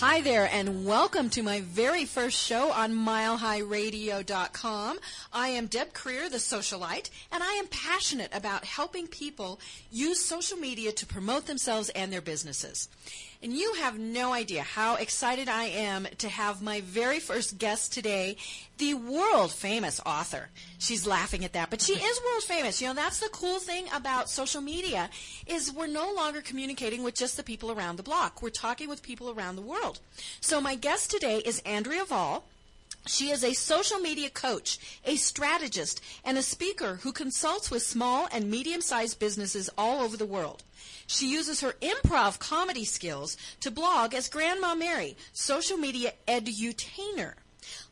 Hi there, and welcome to my very first show on MileHighRadio.com. I am Deb Creer, the socialite, and I am passionate about helping people use social media to promote themselves and their businesses. And you have no idea how excited I am to have my very first guest today, the world famous author. She's laughing at that, but she is world famous. You know, that's the cool thing about social media is we're no longer communicating with just the people around the block. We're talking with people around the world. So my guest today is Andrea Vahl. She is a social media coach, a strategist, and a speaker who consults with small and medium sized businesses all over the world. She uses her improv comedy skills to blog as Grandma Mary, social media edutainer.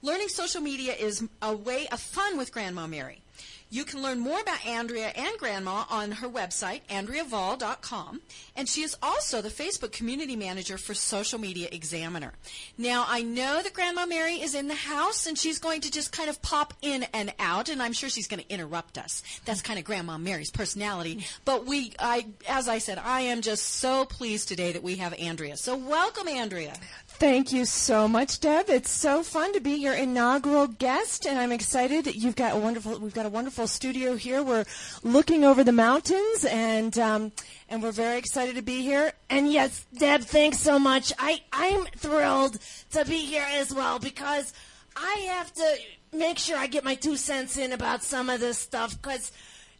Learning social media is a way of fun with Grandma Mary. You can learn more about Andrea and Grandma on her website, AndreaVahl.com, and she is also the Facebook community manager for Social Media Examiner. Now, I know that Grandma Mary is in the house and she's going to just kind of pop in and out, and I'm sure she's going to interrupt us. That's kind of Grandma Mary's personality. But we, I, as I said, I am just so pleased today that we have Andrea. So welcome, Andrea. Thank you so much, Deb. It's so fun to be your inaugural guest, and I'm excited. You've got a wonderful. We've got a wonderful studio here. We're looking over the mountains, and um, and we're very excited to be here. And yes, Deb, thanks so much. I I'm thrilled to be here as well because I have to make sure I get my two cents in about some of this stuff because.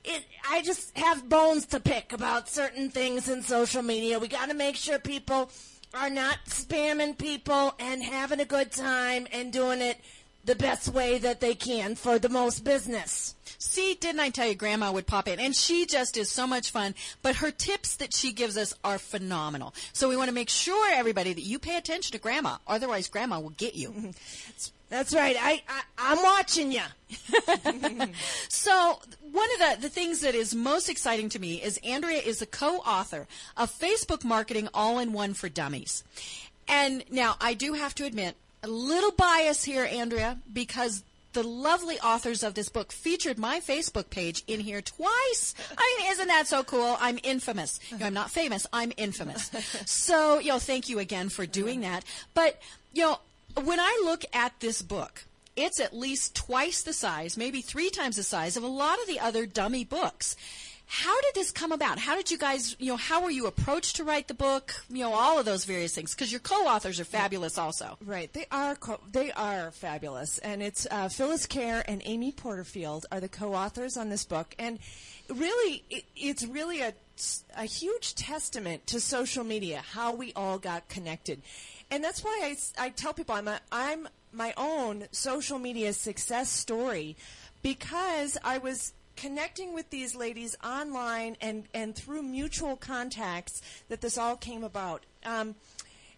It, I just have bones to pick about certain things in social media. We got to make sure people are not spamming people and having a good time and doing it the best way that they can for the most business. See, didn't I tell you Grandma would pop in? And she just is so much fun. But her tips that she gives us are phenomenal. So we want to make sure, everybody, that you pay attention to Grandma. Otherwise, Grandma will get you. That's right. I, I am watching you. so one of the, the things that is most exciting to me is Andrea is a co-author of Facebook Marketing All-in-One for Dummies. And now I do have to admit a little bias here, Andrea, because the lovely authors of this book featured my Facebook page in here twice. I mean, isn't that so cool? I'm infamous. You know, I'm not famous. I'm infamous. So, you know, thank you again for doing that. But, you know, when I look at this book, it's at least twice the size, maybe three times the size of a lot of the other dummy books. How did this come about? How did you guys, you know, how were you approached to write the book? You know, all of those various things because your co-authors are fabulous, also. Right, they are co- they are fabulous, and it's uh, Phyllis Khare and Amy Porterfield are the co-authors on this book, and really, it, it's really a a huge testament to social media how we all got connected, and that's why I, I tell people I'm a, I'm my own social media success story because I was connecting with these ladies online and, and through mutual contacts that this all came about. Um,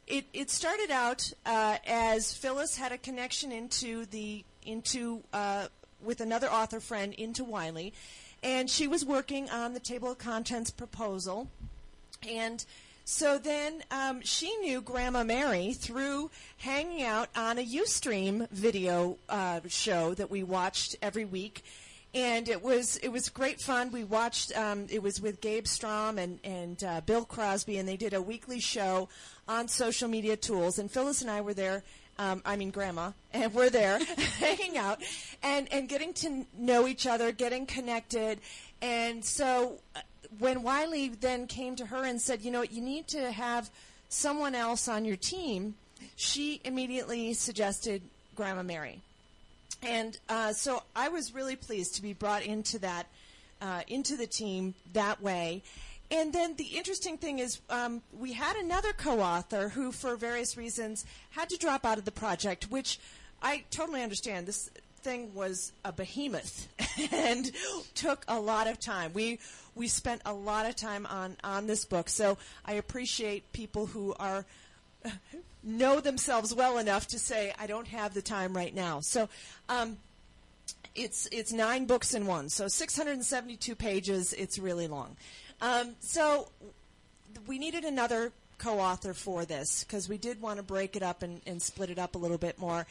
it, it started out uh, as Phyllis had a connection into the into uh, with another author friend into Wiley, and she was working on the table of contents proposal, and so then um, she knew Grandma Mary through hanging out on a UStream video uh, show that we watched every week and it was it was great fun. We watched. Um, it was with Gabe Strom and and uh, Bill Crosby, and they did a weekly show on social media tools. And Phyllis and I were there. Um, I mean, Grandma, and we're there hanging out and and getting to know each other, getting connected. And so uh, when Wiley then came to her and said, you know, you need to have someone else on your team, she immediately suggested Grandma Mary. And uh, so I was really pleased to be brought into that, uh, into the team that way. And then the interesting thing is, um, we had another co-author who, for various reasons, had to drop out of the project, which I totally understand. This thing was a behemoth and took a lot of time. We we spent a lot of time on on this book, so I appreciate people who are know themselves well enough to say, I don't have the time right now. So um, it's, it's nine books in one. So 672 pages. It's really long. Um, so we needed another co-author for this because we did want to break it up and, and split it up a little bit more.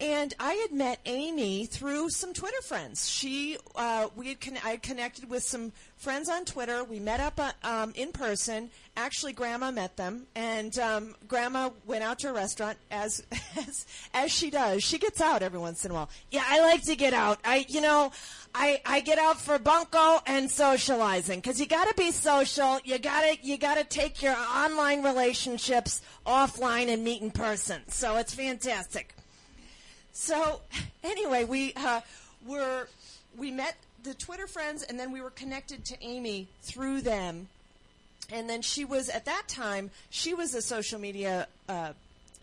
And I had met Amy through some Twitter friends. She, uh, we had con- I connected with some friends on Twitter. We met up uh, um, in person. Actually, Grandma met them, and um, Grandma went out to a restaurant as, as as she does. She gets out every once in a while. Yeah, I like to get out. I, you know, I, I get out for bunko and socializing because you got to be social. You got to you got to take your online relationships offline and meet in person. So it's fantastic. So anyway, we uh, were we met the Twitter friends, and then we were connected to Amy through them. And then she was at that time she was a social media uh,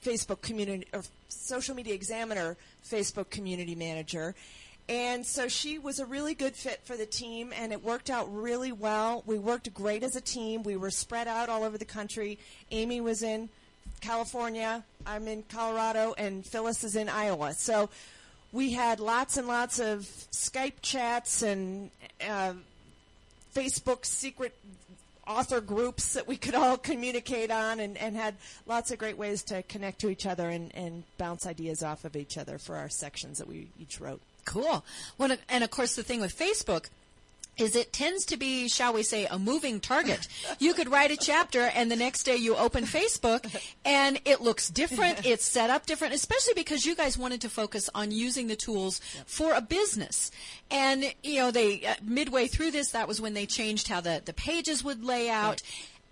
Facebook community or social media examiner Facebook community manager. And so she was a really good fit for the team, and it worked out really well. We worked great as a team. We were spread out all over the country. Amy was in California, I'm in Colorado, and Phyllis is in Iowa. So we had lots and lots of Skype chats and uh, Facebook secret author groups that we could all communicate on and, and had lots of great ways to connect to each other and, and bounce ideas off of each other for our sections that we each wrote. Cool. Well, and of course, the thing with Facebook is it tends to be, shall we say, a moving target. You could write a chapter and the next day you open Facebook and it looks different. It's set up different, especially because you guys wanted to focus on using the tools for a business. And, you know, they, uh, midway through this, that was when they changed how the, the pages would lay out.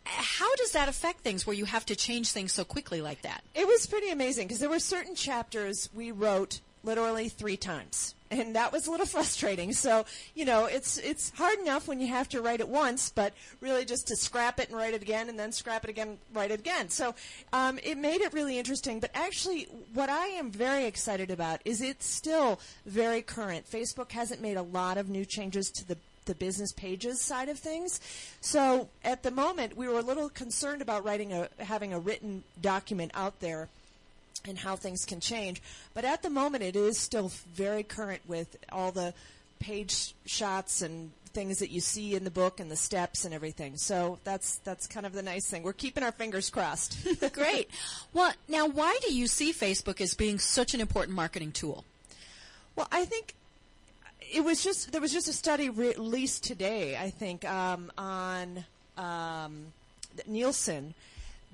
How does that affect things where you have to change things so quickly like that? It was pretty amazing because there were certain chapters we wrote literally three times and that was a little frustrating. So, you know, it's it's hard enough when you have to write it once, but really just to scrap it and write it again, and then scrap it again, write it again. So, um, it made it really interesting. But actually, what I am very excited about is it's still very current. Facebook hasn't made a lot of new changes to the the business pages side of things. So at the moment, we were a little concerned about writing a having a written document out there and how things can change. But at the moment, it is still very current with all the page shots and things that you see in the book and the steps and everything. So that's that's kind of the nice thing. We're keeping our fingers crossed. Great. Well, now why do you see Facebook as being such an important marketing tool? Well, I think it was just there was just a study released today. I think um, on um, Nielsen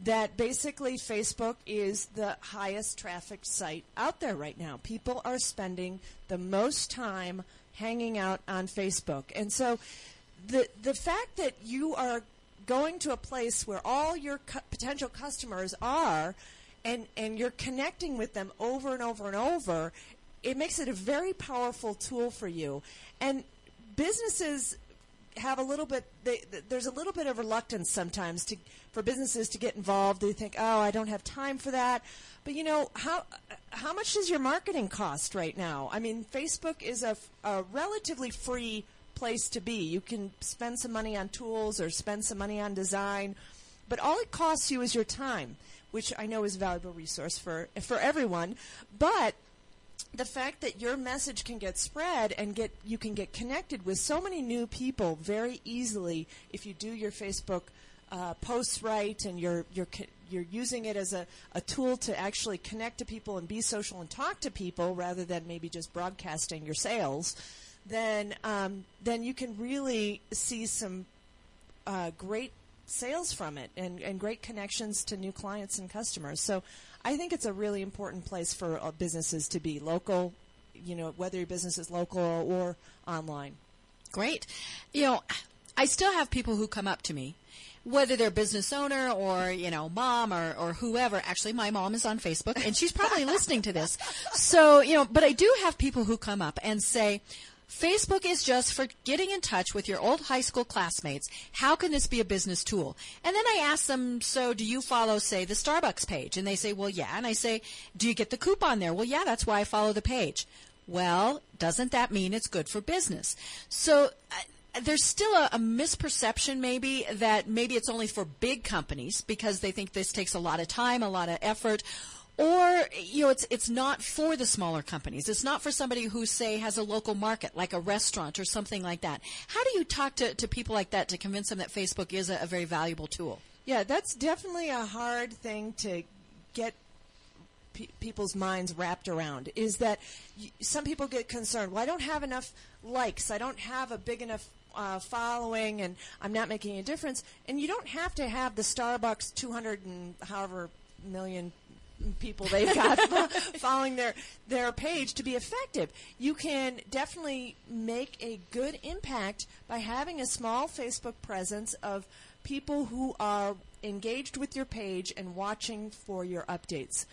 that basically Facebook is the highest trafficked site out there right now. People are spending the most time hanging out on Facebook. And so the the fact that you are going to a place where all your cu- potential customers are and and you're connecting with them over and over and over, it makes it a very powerful tool for you. And businesses have a little bit they, there's a little bit of reluctance sometimes to for businesses to get involved. They think oh i don't have time for that. But you know how how much does your marketing cost right now? I mean facebook is a, a relatively free place to be. You can spend some money on tools or spend some money on design but all it costs you is your time which i know is a valuable resource for for everyone. But the fact that your message can get spread and get you can get connected with so many new people very easily if you do your Facebook uh, posts right and you're you're you're using it as a, a tool to actually connect to people and be social and talk to people rather than maybe just broadcasting your sales, then um, then you can really see some uh, great sales from it and, and great connections to new clients and customers. So I think it's a really important place for uh, businesses to be local, you know, whether your business is local or online. Great. You know, I still have people who come up to me whether they're business owner or you know mom or, or whoever actually my mom is on facebook and she's probably listening to this so you know but i do have people who come up and say Facebook is just for getting in touch with your old high school classmates. How can this be a business tool? And then I ask them, so do you follow, say, the Starbucks page? And they say, well, yeah. And I say, do you get the coupon there? Well, yeah, that's why I follow the page. Well, doesn't that mean it's good for business? So, uh, there's still a, a, misperception maybe that maybe it's only for big companies because they think this takes a lot of time, a lot of effort, or you know it's it's not for the smaller companies it's not for somebody who say has a local market like a restaurant or something like that how do you talk to, to people like that to convince them that facebook is a, a very valuable tool yeah that's definitely a hard thing to get pe- people's minds wrapped around is that some people get concerned. Well, I don't have enough likes. I don't have a big enough uh, following, and I'm not making a difference. And you don't have to have the Starbucks 200 and however million people they've got following their their page to be effective. You can definitely make a good impact by having a small Facebook presence of people who are engaged with your page and watching for your updates.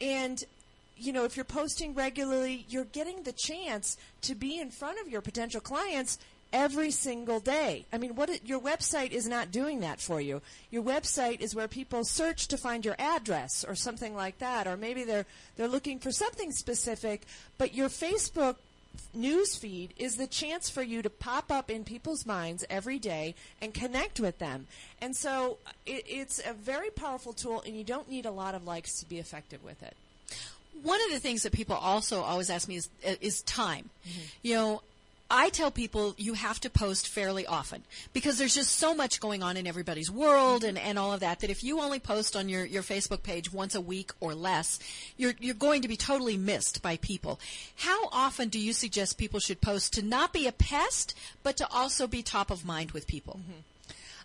And you know, if you're posting regularly, you're getting the chance to be in front of your potential clients every single day. I mean, what it, your website is not doing that for you. Your website is where people search to find your address or something like that, or maybe they're they're looking for something specific. But your Facebook news feed is the chance for you to pop up in people's minds every day and connect with them. And so it, it's a very powerful tool, and you don't need a lot of likes to be effective with it. One of the things that people also always ask me is is time. Mm-hmm. You know, I tell people you have to post fairly often because there's just so much going on in everybody's world and, and all of that that if you only post on your, your Facebook page once a week or less, you're, you're going to be totally missed by people. How often do you suggest people should post to not be a pest, but to also be top of mind with people? Mm-hmm.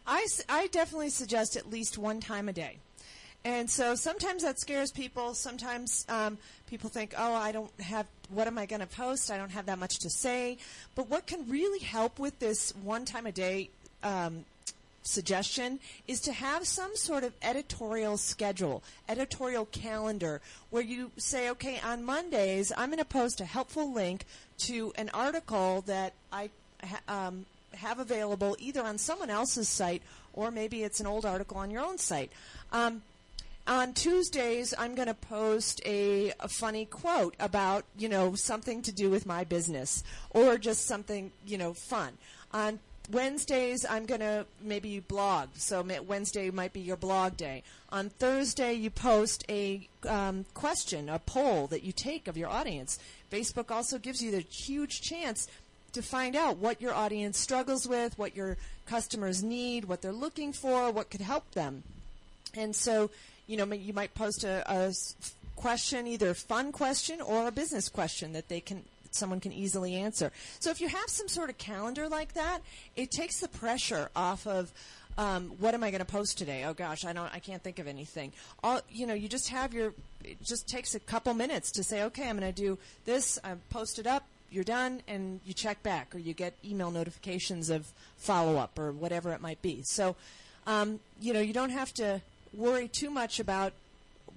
I I definitely suggest at least one time a day. And so sometimes that scares people. Sometimes um, people think, oh, I don't have, what am I going to post? I don't have that much to say. But what can really help with this one time a day um, suggestion is to have some sort of editorial schedule, editorial calendar, where you say, okay, on Mondays, I'm going to post a helpful link to an article that I ha- um, have available either on someone else's site or maybe it's an old article on your own site. Um, on Tuesdays, I'm going to post a, a funny quote about, you know, something to do with my business or just something, you know, fun. On Wednesdays, I'm going to maybe blog. So Wednesday might be your blog day. On Thursday, you post a um, question, a poll that you take of your audience. Facebook also gives you the huge chance to find out what your audience struggles with, what your customers need, what they're looking for, what could help them. And so, you know, you might post a question, either a fun question or a business question that they can someone can easily answer. So if you have some sort of calendar like that, it takes the pressure off of um, what am I going to post today? Oh gosh, I don't, I can't think of anything. All you know, you just have your. It just takes a couple minutes to say, okay, I'm going to do this. I post it up. You're done, and you check back, or you get email notifications of follow up, or whatever it might be. So, um, you know, you don't have to worry too much about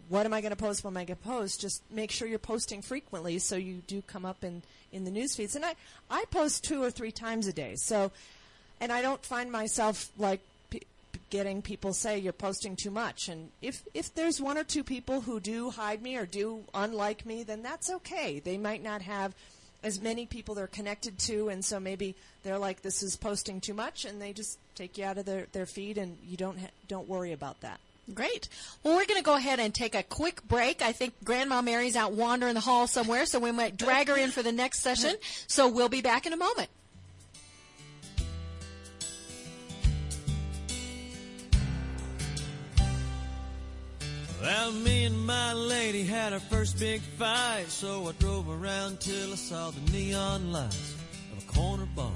what am I going to post, what am I going to post. Just make sure you're posting frequently so you do come up in, in the news feeds. And I, I post two or three times a day. So, and I don't find myself like p- getting people say you're posting too much. And if, if there's one or two people who do hide me or do unlike me, then that's okay. They might not have as many people they're connected to, and so maybe they're like, "This is posting too much," and they just take you out of their, their feed, and you don't ha- don't worry about that. Great. Well, we're going to go ahead and take a quick break. I think Grandma Mary's out wandering the hall somewhere, so we might drag her in for the next session. So we'll be back in a moment. Well, me and my lady had our first big fight, so I drove around till I saw the neon lights of a corner bar.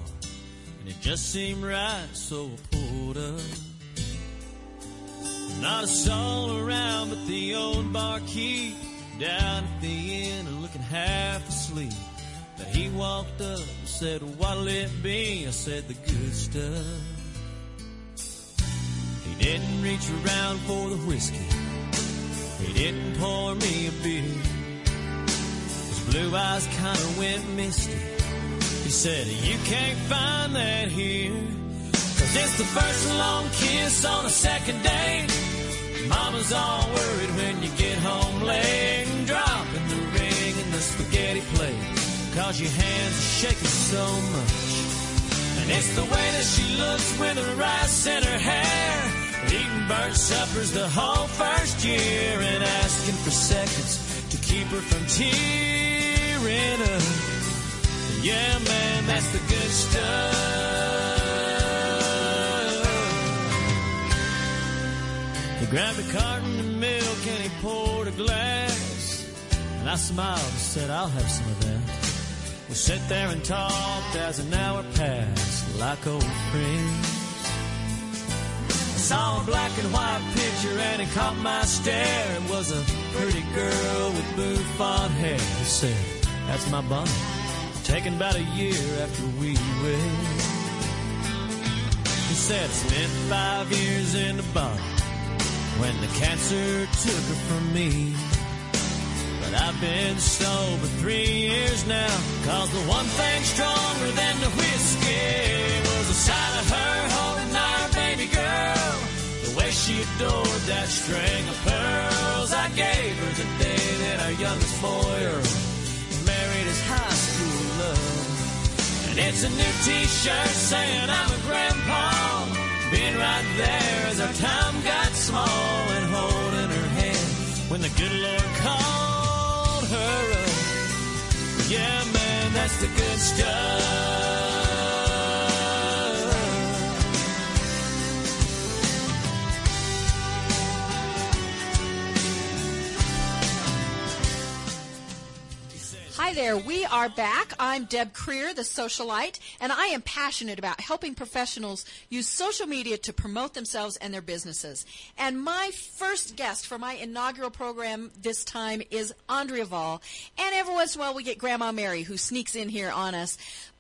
And it just seemed right, so I pulled up. Not a soul around but the old barkeep down at the inn looking half asleep. But he walked up and said, What'll it be? I said, The good stuff. He didn't reach around for the whiskey. He didn't pour me a beer. His blue eyes kinda went misty. He said, You can't find that here. Cause it's the first long kiss on a second date. Mama's all worried when you get home late. Dropping the ring in the spaghetti plate. Cause your hands are shaking so much. And it's the way that she looks with her rice in her hair. Eating burnt suppers the whole first year and asking for seconds to keep her from tearing up. Yeah, man, that's the good stuff. Grabbed a carton of milk and he poured a glass. and I smiled and said, I'll have some of that. We sat there and talked as an hour passed like old friends. I saw a black and white picture and it caught my stare. It was a pretty girl with bouffant hair. He said, That's my Bonnie, taken about a year after we wed. He said, Spent five years in the bottom when the cancer took her from me. But I've been sober three years now, cause the one thing stronger than the whiskey was the sight of her holding our baby girl. The way she adored that string of pearls I gave her the day that our youngest boy married his high school love. And it's a new t-shirt saying I'm a grandpa. Being right there as our time got small and holding her hand when the good Lord called her up. Yeah, man, that's the good stuff. Hi there, we are back. I'm Deb Creer, the socialite, and I am passionate about helping professionals use social media to promote themselves and their businesses. And my first guest for my inaugural program this time is Andrea Vahl. And every once in a while we get Grandma Mary who sneaks in here on us.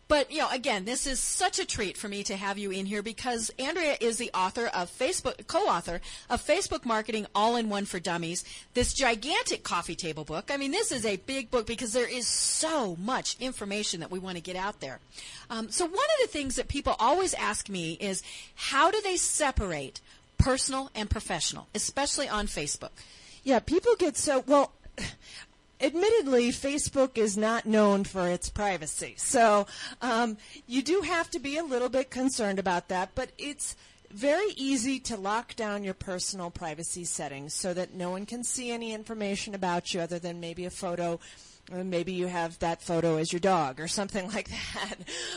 But, you know, again, this is such a treat for me to have you in here because Andrea is the author of Facebook, co-author of Facebook Marketing All-in-One for Dummies, this gigantic coffee table book. I mean, this is a big book because there is so much information that we want to get out there. Um, so one of the things that people always ask me is how do they separate personal and professional, especially on Facebook? Yeah, people get so well. Admittedly, Facebook is not known for its privacy, so um, you do have to be a little bit concerned about that. But it's very easy to lock down your personal privacy settings so that no one can see any information about you other than maybe a photo. Maybe you have that photo as your dog or something like that.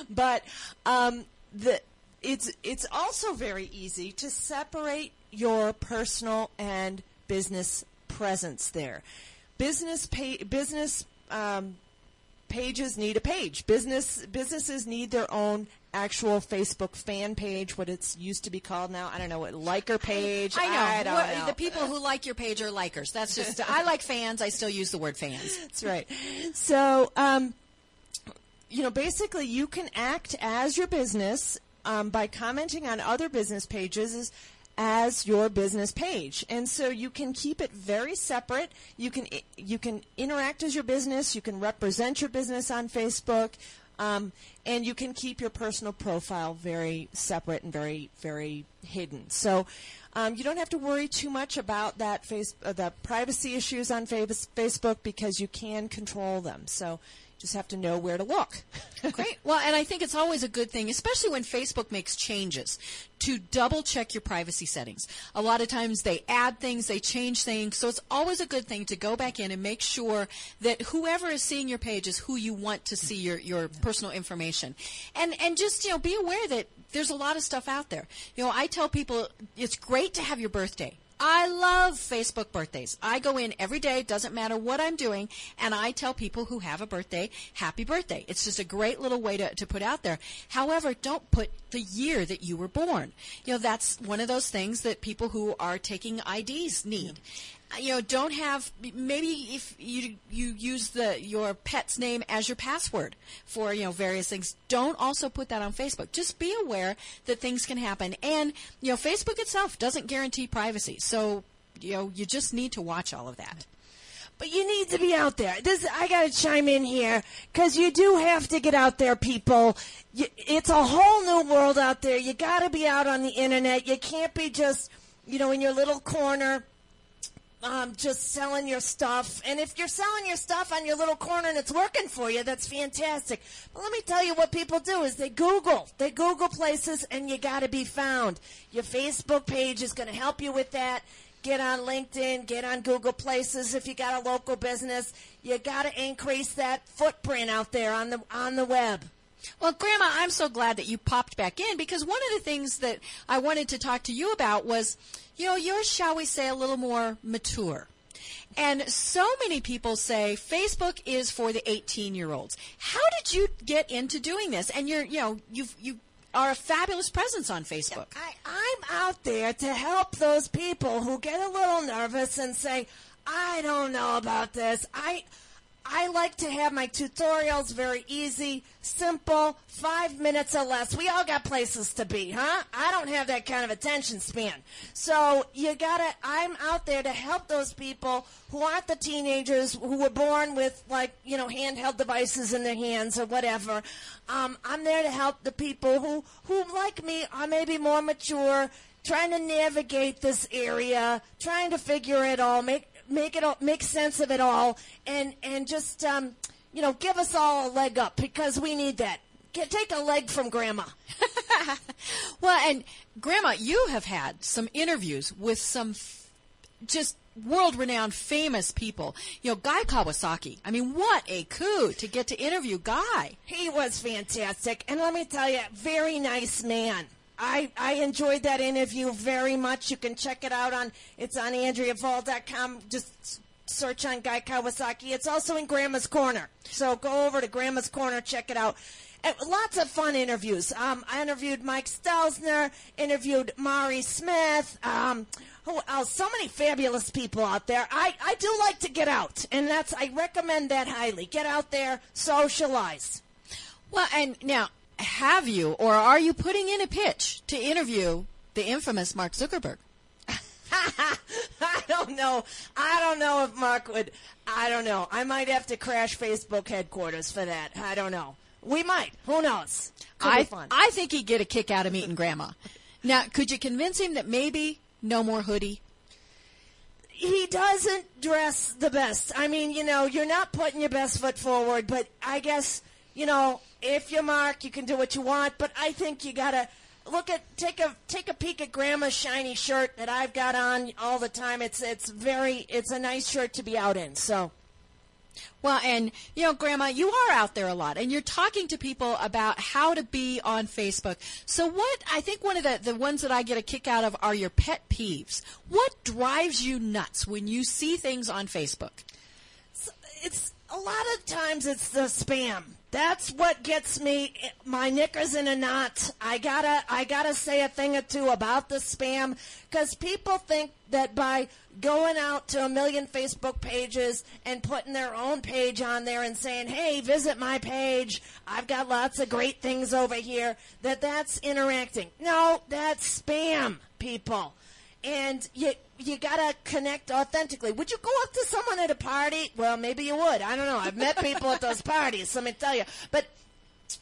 But um, the it's it's also very easy to separate your personal and business presence there. Business pa- business um, pages need a page. Business businesses need their own actual Facebook fan page, what it's used to be called now. I don't know what liker page. I know. I don't What- know. The people who like your page are likers. That's just, I like fans. I still use the word fans. That's right. So, um, you know, basically, you can act as your business um, by commenting on other business pages as, as your business page, and so you can keep it very separate. You can you can interact as your business. You can represent your business on Facebook. Um, and you can keep your personal profile very separate and very, very hidden. So um, you don't have to worry too much about that face, uh, the privacy issues on face- Facebook because you can control them. So just have to know where to look. Great. Well, and I think it's always a good thing, especially when Facebook makes changes, to double check your privacy settings. A lot of times they add things, they change things, so it's always a good thing to go back in and make sure that whoever is seeing your page is who you want to see your, your personal information. And and just, you know, be aware that there's a lot of stuff out there. You know, I tell people it's great to have your birthday. I love Facebook birthdays. I go in every day, doesn't matter what I'm doing, and I tell people who have a birthday, happy birthday. It's just a great little way to, to put out there. However, don't put the year that you were born. You know, that's one of those things that people who are taking IDs need. Uh, You know, don't have maybe if you you use the your pet's name as your password for you know various things. Don't also put that on Facebook. Just be aware that things can happen, and you know Facebook itself doesn't guarantee privacy. So you know you just need to watch all of that. But you need to be out there. This I got to chime in here because you do have to get out there, people. You, it's a whole new world out there. You got to be out on the internet. You can't be just, you know, in your little corner, um, just selling your stuff. And if you're selling your stuff on your little corner and it's working for you, that's fantastic. But let me tell you what people do is they Google. They Google places and you got to be found. Your Facebook page is to help you with that. Get on LinkedIn, get on Google Places if you got a local business. You got to increase that footprint out there on the on the web. Well, Grandma, I'm so glad that you popped back in because one of the things that I wanted to talk to you about was, you know, you're, shall we say, a little more mature. And so many people say Facebook is for the 18 year olds. How did you get into doing this? And you're, you know, you've, you are a fabulous presence on Facebook. I, I'm out there to help those people who get a little nervous and say, I don't know about this. I, I like to have my tutorials very easy, simple, five minutes or less. We all got places to be, huh? I don't have that kind of attention span. So you gotta, I'm out there to help those people who aren't the teenagers who were born with like, you know, handheld devices in their hands or whatever. Um, I'm there to help the people who, who like me are maybe more mature, trying to navigate this area, trying to figure it all, make make it all, make sense of it all, and and just um, you know give us all a leg up because we need that. Get, take a leg from Grandma. well, and Grandma, you have had some interviews with some f- just world renowned famous people. You know, Guy Kawasaki. I mean, what a coup to get to interview Guy. He was fantastic, and let me tell you, very nice man. I, I enjoyed that interview very much. You can check it out on it's on AndreaVahl.com. Just search on Guy Kawasaki. It's also in Grandma's Corner. So go over to Grandma's Corner, check it out. And lots of fun interviews. Um, I interviewed Mike Stelzner, interviewed Mari Smith. Um, who else? So many fabulous people out there. I, I do like to get out, and that's I recommend that highly. Get out there, socialize. Well, and now, have you or are you putting in a pitch to interview the infamous Mark Zuckerberg? I don't know. I don't know if Mark would. I don't know. I might have to crash Facebook headquarters for that. I don't know. We might. Who knows? Could I be fun. I think he'd get a kick out of meeting Grandma. Now, could you convince him that maybe no more hoodie? he doesn't dress the best. I mean, you know, you're not putting your best foot forward, but I guess, you know, if you're Mark, you can do what you want, but I think you gotta look at take a take a peek at grandma's shiny shirt that I've got on all the time. It's it's very it's a nice shirt to be out in. So Well, and you know, Grandma, you are out there a lot, and you're talking to people about how to be on Facebook. So, what I think one of the the ones that I get a kick out of are your pet peeves. What drives you nuts when you see things on Facebook? it's a lot of times it's the spam. That's what gets me my knickers in a knot. I gotta I gotta say a thing or two about the spam because people think that by going out to a million Facebook pages and putting their own page on there and saying, "Hey, visit my page. I've got lots of great things over here." That that's interacting. No, that's spam, people and you you gotta connect authentically. Would you go up to someone at a party? Well, maybe you would. I don't know. I've met people at those parties. Let me tell you. But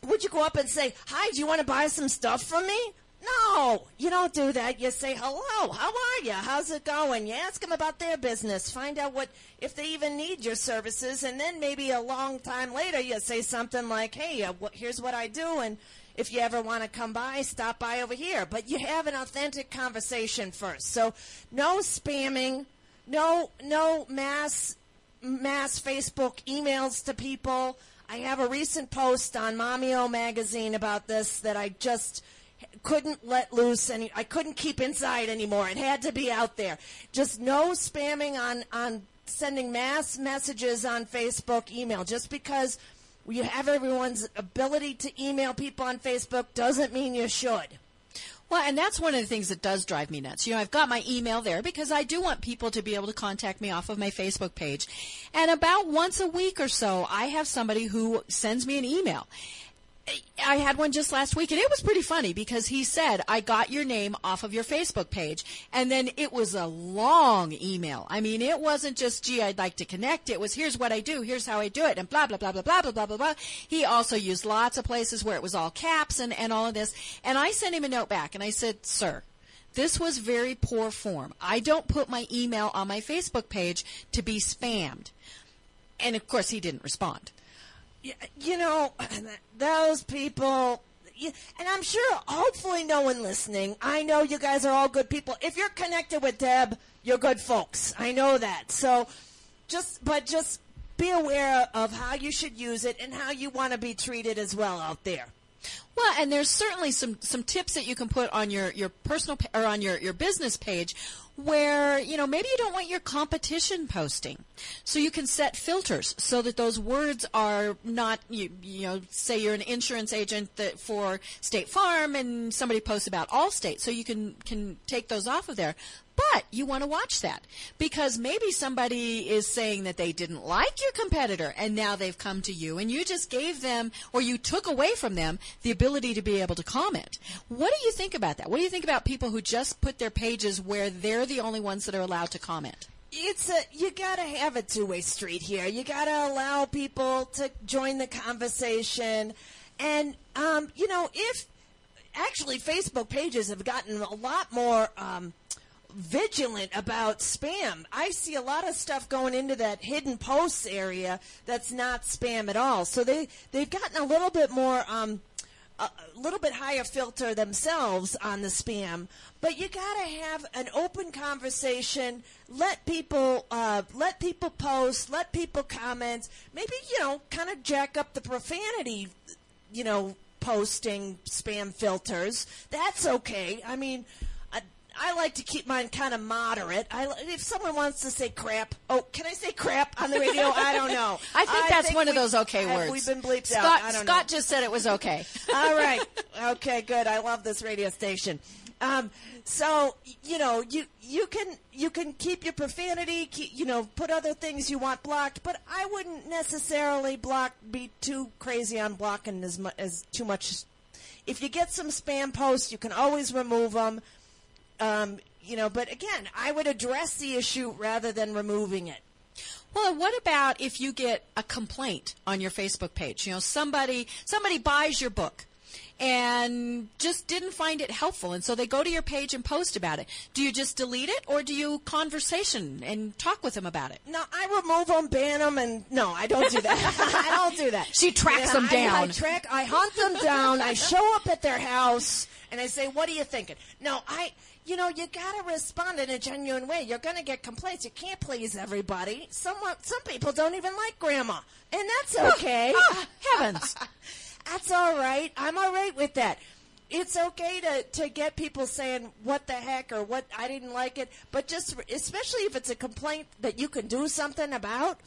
would you go up and say, "Hi, do you want to buy some stuff from me?" No, you don't do that. You say, "Hello, how are you? How's it going?" You ask them about their business, find out what if they even need your services, and then maybe a long time later, you say something like, "Hey, uh, wh- here's what I do," and if you ever want to come by, stop by over here. But you have an authentic conversation first. So no spamming, no no mass mass Facebook emails to people. I have a recent post on Mamio magazine about this that I just couldn't let loose any I couldn't keep inside anymore. It had to be out there. Just no spamming on on sending mass messages on Facebook email just because you have everyone's ability to email people on Facebook doesn't mean you should. Well, and that's one of the things that does drive me nuts. You know, I've got my email there because I do want people to be able to contact me off of my Facebook page. And about once a week or so, I have somebody who sends me an email. I had one just last week, and it was pretty funny because he said, I got your name off of your Facebook page. And then it was a long email. I mean, it wasn't just, gee, I'd like to connect. It was, here's what I do, here's how I do it, and blah, blah, blah, blah, blah, blah, blah, blah, blah. He also used lots of places where it was all caps and, and all of this. And I sent him a note back, and I said, sir, this was very poor form. I don't put my email on my Facebook page to be spammed. And of course, he didn't respond. You know, those people, and I'm sure, hopefully, no one listening. I know you guys are all good people. If you're connected with Deb, you're good folks. I know that. So, just, but just be aware of how you should use it and how you want to be treated as well out there. Well, and there's certainly some some tips that you can put on your your personal or on your your business page where you know maybe you don't want your competition posting. So you can set filters so that those words are not you, you know say you're an insurance agent that for state farm and somebody posts about allstate. So you can can take those off of there but you want to watch that because maybe somebody is saying that they didn't like your competitor and now they've come to you and you just gave them or you took away from them the ability to be able to comment. What do you think about that? What do you think about people who just put their pages where they're the only ones that are allowed to comment? it's a you gotta have a two-way street here you gotta allow people to join the conversation and um, you know if actually facebook pages have gotten a lot more um, vigilant about spam i see a lot of stuff going into that hidden posts area that's not spam at all so they they've gotten a little bit more um, a little bit higher filter themselves on the spam, but you got to have an open conversation. Let people uh, let people post, let people comment. Maybe you know, kind of jack up the profanity, you know, posting spam filters. That's okay. I mean. I, I like to keep mine kind of moderate. I, if someone wants to say crap, oh, can I say crap on the radio? I don't know. I think that's one of those okay words. We've been bleeped Scott, out? I don't know. Scott just said it was okay. All right. Okay, good. I love this radio station. Um, so you know, you you can you can keep your profanity, keep, you know, put other things you want blocked, but I wouldn't necessarily block be too crazy on blocking as mu- as too much. If you get some spam posts, you can always remove them. Um, you know, but again, I would address the issue rather than removing it. Well, what about if you get a complaint on your Facebook page? You know, somebody somebody buys your book and just didn't find it helpful, and so they go to your page and post about it. Do you just delete it, or do you conversation and talk with them about it? No, I remove them, ban them, and no, I don't do that. I don't do that. She tracks them I- I, down. track, I hunt them down. I show up at their house, and I say, "What are you thinking?" No, I. You know, you gotta respond in a genuine way. You're gonna get complaints. You can't please everybody. Some some people don't even like grandma, and that's ah, okay. Oh, heavens! That's all right. I'm all right with that. It's okay to, to get people saying what the heck or what I didn't like it, but just especially if it's a complaint that you can do something about,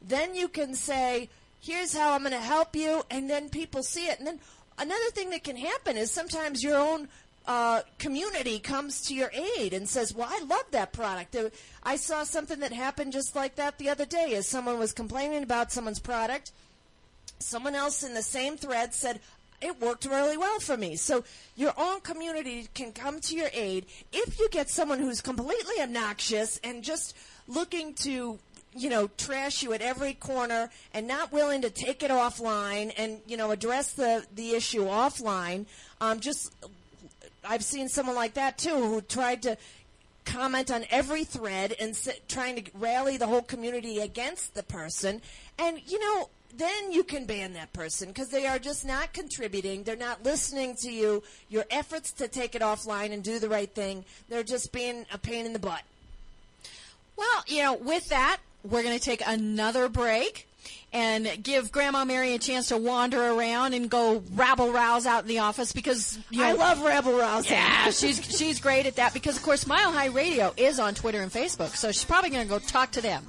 then you can say, "Here's how I'm going to help you," and then people see it. And then another thing that can happen is sometimes your own uh, community comes to your aid and says, "Well, I love that product." I saw something that happened just like that the other day. As someone was complaining about someone's product, someone else in the same thread said it worked really well for me so your own community can come to your aid if you get someone who's completely obnoxious and just looking to you know trash you at every corner and not willing to take it offline and you know address the the issue offline um, just I've seen someone like that too who tried to comment on every thread and s- trying to rally the whole community against the person. And, you know, then you can ban that person because they are just not contributing. They're not listening to you, your efforts to take it offline and do the right thing. They're just being a pain in the butt. Well, you know, with that, we're going to take another break and give Grandma Mary a chance to wander around and go rabble rouse out in the office because you know, I love rebel rousing. Yeah, she's she's great at that because of course Mile High Radio is on Twitter and Facebook, so she's probably going to go talk to them.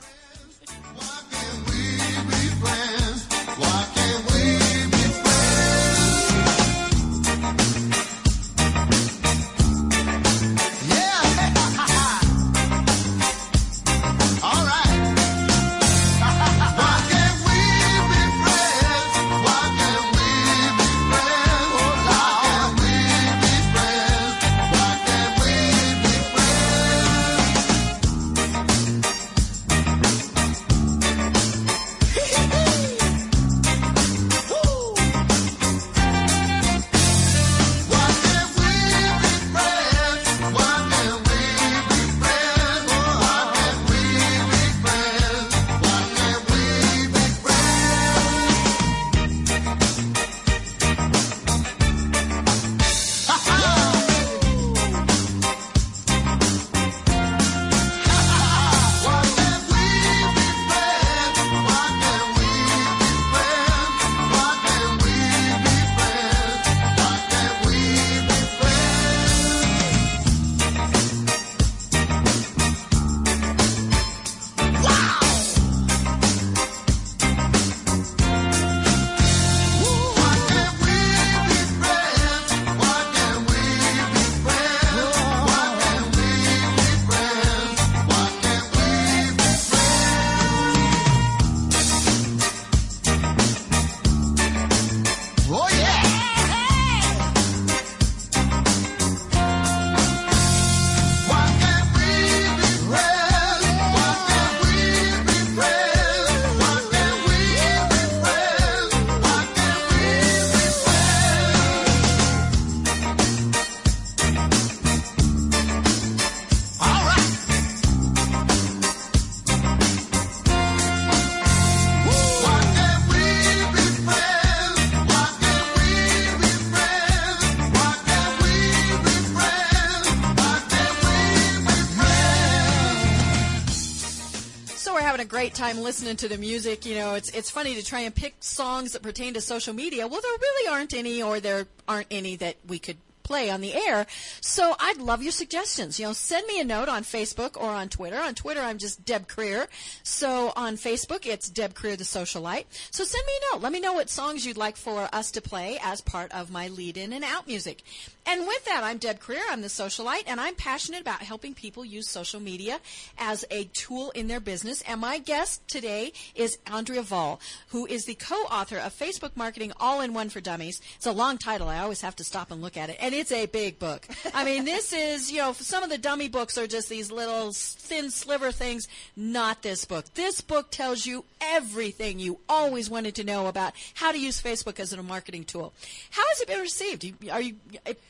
Time listening to the music. You know, it's it's funny to try and pick songs that pertain to social media. Well, there really aren't any, or there aren't any that we could play on the air. So I'd love your suggestions. You know, send me a note on Facebook or on Twitter. On Twitter, I'm just Deb Krier. So on Facebook, it's Deb Krier the Socialite. So send me a note. Let me know what songs you'd like for us to play as part of my lead in and out music. And with that, I'm Deb Krier. I'm the socialite, and I'm passionate about helping people use social media as a tool in their business. And my guest today is Andrea Vahl, who is the co-author of Facebook Marketing All in One for Dummies. It's a long title. I always have to stop and look at it, and it's a big book. I mean, this is you know some of the dummy books are just these little thin sliver things. Not this book. This book tells you everything you always wanted to know about how to use Facebook as a marketing tool. How has it been received? Are you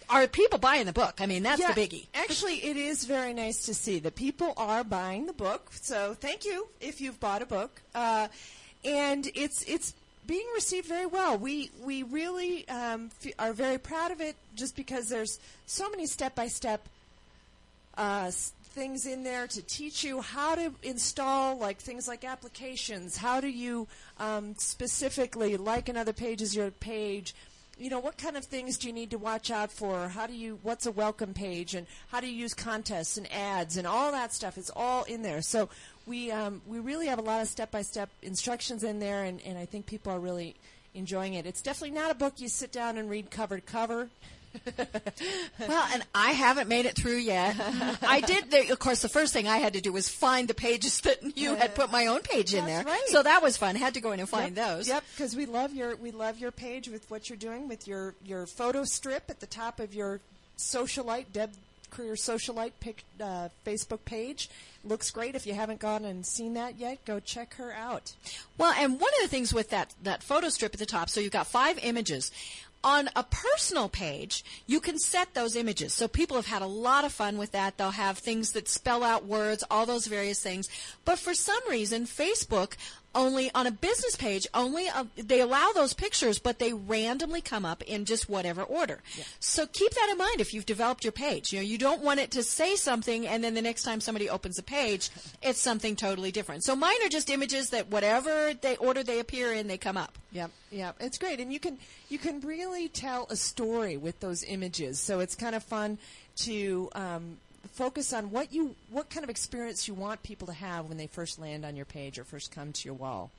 are people buying the book? I mean, that's yeah, the biggie. Actually, it is very nice to see that people are buying the book. So thank you if you've bought a book, uh, and it's it's being received very well. We we really um, f- are very proud of it, just because there's so many step by step things in there to teach you how to install like things like applications. How do you um, specifically like another page as your page? You know, what kind of things do you need to watch out for? How do you, what's a welcome page and how do you use contests and ads and all that stuff? It's all in there. So we, um, we really have a lot of step-by-step instructions in there and, and I think people are really enjoying it. It's definitely not a book you sit down and read cover to cover. well, and I haven't made it through yet. I did. The, of course, the first thing I had to do was find the pages that you had put my own page in That's there. right. So that was fun. Had to go in and find yep. those. Yep, because we love your we love your page with what you're doing with your your photo strip at the top of your socialite Deb Krier Socialite pic, uh, Facebook page. Looks great. If you haven't gone and seen that yet, go check her out. Well, and one of the things with that that photo strip at the top, so you've got five images. On a personal page, you can set those images. So people have had a lot of fun with that. They'll have things that spell out words, all those various things. But for some reason, Facebook only on a business page only uh, they allow those pictures but they randomly come up in just whatever order Yeah. so keep that in mind if you've developed your page you know you don't want it to say something and then the next time somebody opens a page it's something totally different so mine are just images that whatever they order they appear in they come up Yep, yep. It's great, and you can you can really tell a story with those images. So it's kind of fun to um, focus on what you what kind of experience you want people to have when they first land on your page or first come to your wall.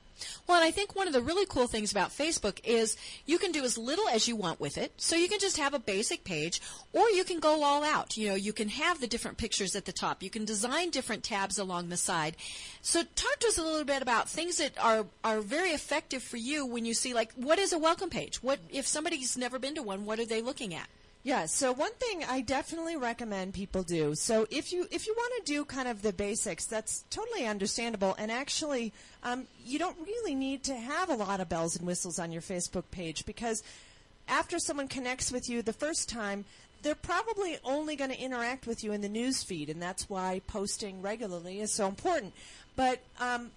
Well, and I think one of the really cool things about Facebook is you can do as little as you want with it. So you can just have a basic page, or you can go all out. You know, you can have the different pictures at the top. You can design different tabs along the side. So talk to us a little bit about things that are are very effective for you when you see like what is a welcome page? What if somebody's never been to one? What are they looking at? Yeah, so one thing I definitely recommend people do. So if you if you want to do kind of the basics, that's totally understandable. And actually, um, you don't really need to have a lot of bells and whistles on your Facebook page because after someone connects with you the first time, they're probably only going to interact with you in the news feed, and that's why posting regularly is so important. But um,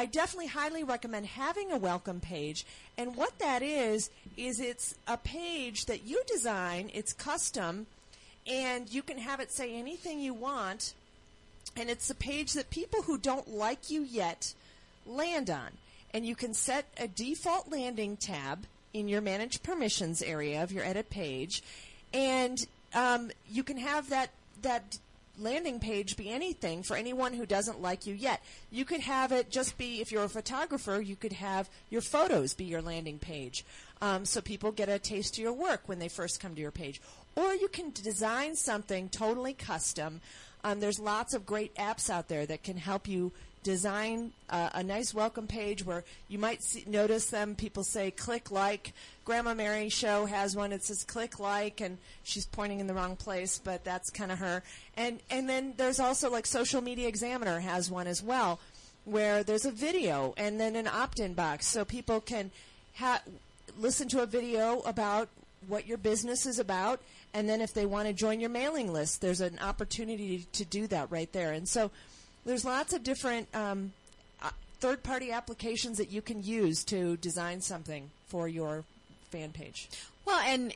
I definitely highly recommend having a welcome page. And what that is, is it's a page that you design, it's custom, and you can have it say anything you want. And it's a page that people who don't like you yet land on. And you can set a default landing tab in your manage permissions area of your edit page. And um, you can have that, that landing page be anything for anyone who doesn't like you yet. You could have it just be, if you're a photographer, you could have your photos be your landing page. Um, so people get a taste of your work when they first come to your page. Or you can design something totally custom. Um, there's lots of great apps out there that can help you design uh, a nice welcome page where you might see, notice them. People say click like. Grandma Mary show has one. It says click like, and she's pointing in the wrong place, but that's kind of her. And and then there's also like Social Media Examiner has one as well, where there's a video and then an opt-in box, so people can ha- listen to a video about what your business is about, and then if they want to join your mailing list, there's an opportunity to do that right there. And so there's lots of different um, uh, third-party applications that you can use to design something for your fan page. Well, and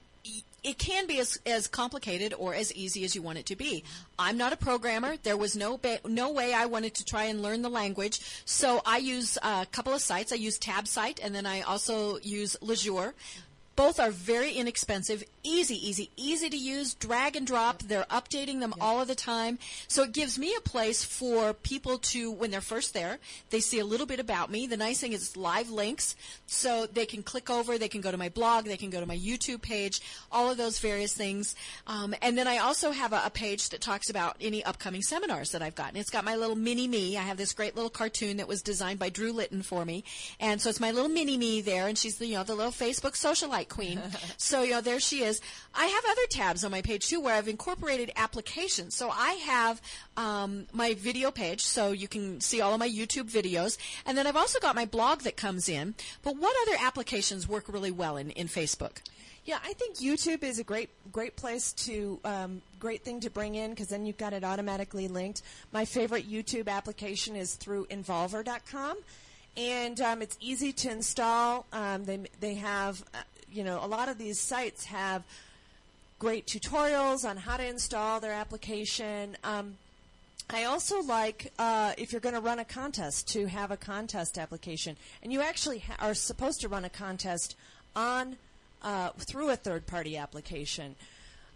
it can be as, as complicated or as easy as you want it to be. I'm not a programmer. There was no ba- no way I wanted to try and learn the language. So I use a couple of sites. I use TabSite and then I also use Lujure. Both are very inexpensive, easy, easy, easy to use, drag and drop. They're updating them all of the time. So it gives me a place for people to, when they're first there, they see a little bit about me. The nice thing is it's live links, so they can click over, they can go to my blog, they can go to my YouTube page, all of those various things. Um, and then I also have a, a page that talks about any upcoming seminars that I've gotten. It's got my little mini me. I have this great little cartoon that was designed by Drew Litton for me. And so it's my little mini me there, and she's the, you know, the little Facebook socialite queen. so, you know, there she is. I have other tabs on my page too where I've incorporated applications. So I have um, my video page, so you can see all of my YouTube videos. And then I've also got my blog that comes in. But what other applications work really well in, in Facebook? Yeah, I think YouTube is a great great place to um, great thing to bring in because then you've got it automatically linked. My favorite YouTube application is through Involver.com, and um, it's easy to install. Um, they they have uh, you know a lot of these sites have great tutorials on how to install their application. Um, I also like uh, if you're going to run a contest to have a contest application, and you actually ha- are supposed to run a contest on uh, through a third-party application.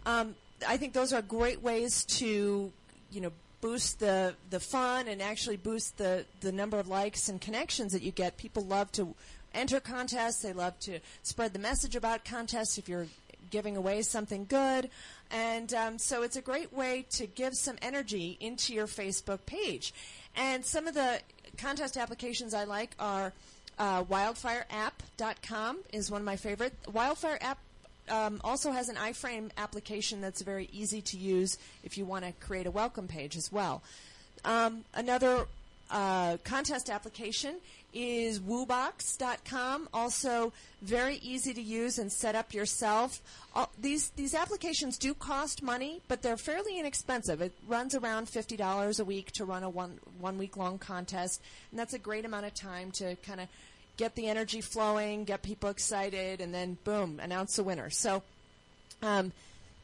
Um, I think those are great ways to, you know, boost the the fun and actually boost the the number of likes and connections that you get. People love to enter contests. They love to spread the message about contests. If you're giving away something good. And um, so it's a great way to give some energy into your Facebook page. And some of the contest applications I like are uh, wildfireapp.com is one of my favorite. Wildfire app um, also has an iframe application that's very easy to use if you want to create a welcome page as well. Um, another uh, contest application is woobox.com. Also, very easy to use and set up yourself. All, these these applications do cost money, but they're fairly inexpensive. It runs around fifty dollars a week to run a one one week long contest, and that's a great amount of time to kind of get the energy flowing, get people excited, and then boom, announce the winner. So. Um,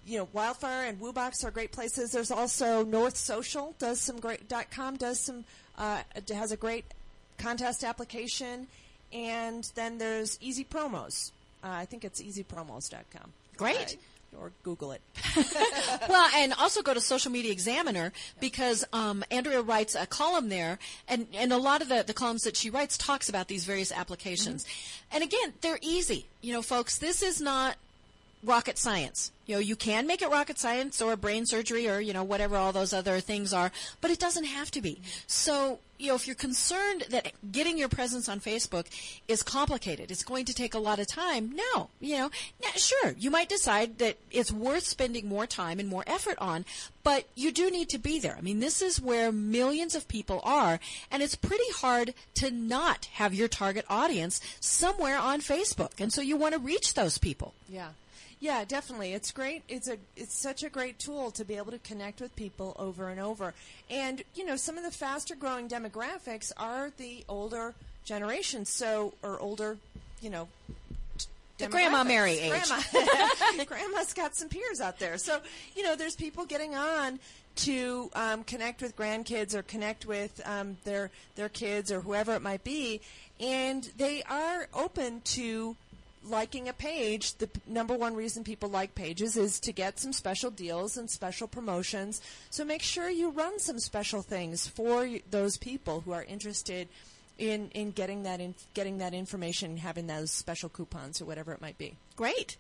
you know, Wildfire and WooBox are great places. There's also North Social does some great dot com does some uh, has a great contest application, and then there's Easy Promos. Uh, I think it's easypromos.com. Great. Uh, or Google it. well, and also go to Social Media Examiner because um, Andrea writes a column there, and, and a lot of the, the columns that she writes talks about these various applications. And again, they're easy. You know, folks, this is not rocket science. You know, you can make it rocket science or brain surgery or, you know, whatever all those other things are, but it doesn't have to be. So, you know, if you're concerned that getting your presence on Facebook is complicated, it's going to take a lot of time, no. You know, sure, you might decide that it's worth spending more time and more effort on, but you do need to be there. I mean, this is where millions of people are, and it's pretty hard to not have your target audience somewhere on Facebook. And so you want to reach those people. Yeah. Yeah, definitely. It's great. It's a it's such a great tool to be able to connect with people over and over. And you know, some of the faster growing demographics are the older generations, so or older, you know, the grandma Mary age. Grandma. Grandma's got some peers out there. So you know, there's people getting on to um, connect with grandkids or connect with um, their their kids or whoever it might be, and they are open to liking a page, the p- number one reason people like pages is to get some special deals and special promotions. So make sure you run some special things for y- those people who are interested in, in getting that in, getting that information, having those special coupons or whatever it might be. Great.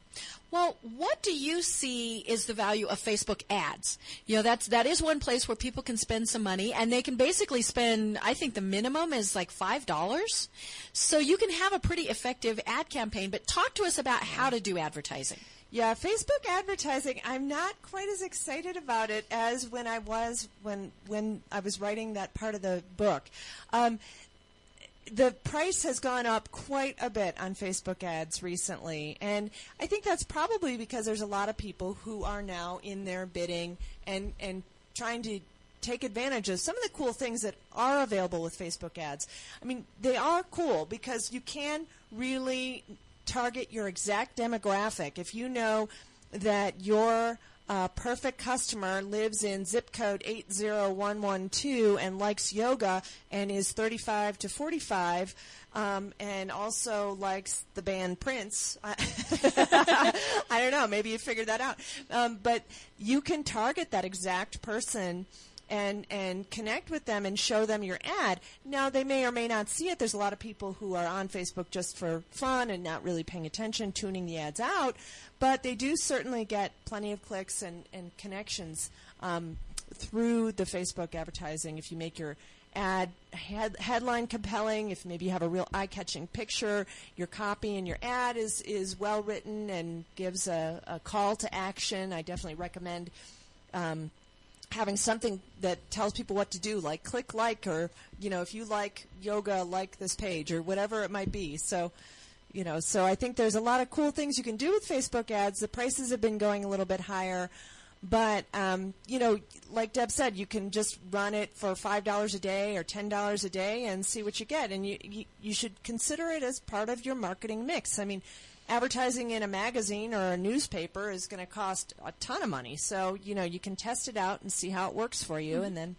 Well, what do you see is the value of Facebook ads? You know, that's that is one place where people can spend some money, and they can basically spend. I think the minimum is like five dollars, so you can have a pretty effective ad campaign. But talk to us about how to do advertising. Yeah, Facebook advertising. I'm not quite as excited about it as when I was when when I was writing that part of the book. Um, the price has gone up quite a bit on Facebook ads recently, and I think that's probably because there's a lot of people who are now in there bidding and and trying to take advantage of some of the cool things that are available with Facebook ads. I mean, they are cool because you can really target your exact demographic. If you know that your uh, perfect customer lives in zip code 80112 and likes yoga and is 35 to 45 um, and also likes the band Prince. I, I don't know. Maybe you figured that out. Um, but you can target that exact person and and connect with them and show them your ad. Now they may or may not see it. There's a lot of people who are on Facebook just for fun and not really paying attention, tuning the ads out. But they do certainly get plenty of clicks and, and connections um, through the Facebook advertising. If you make your ad head, headline compelling, if maybe you have a real eye-catching picture, your copy and your ad is, is well written and gives a, a call to action. I definitely recommend um, having something that tells people what to do, like click like, or you know, if you like yoga, like this page, or whatever it might be. So, you know, so I think there's a lot of cool things you can do with Facebook ads. The prices have been going a little bit higher, but um, you know, like Deb said, you can just run it for five dollars a day or ten dollars a day and see what you get, and you, you you should consider it as part of your marketing mix. I mean advertising in a magazine or a newspaper is going to cost a ton of money. So you know you can test it out and see how it works for you, mm-hmm. and then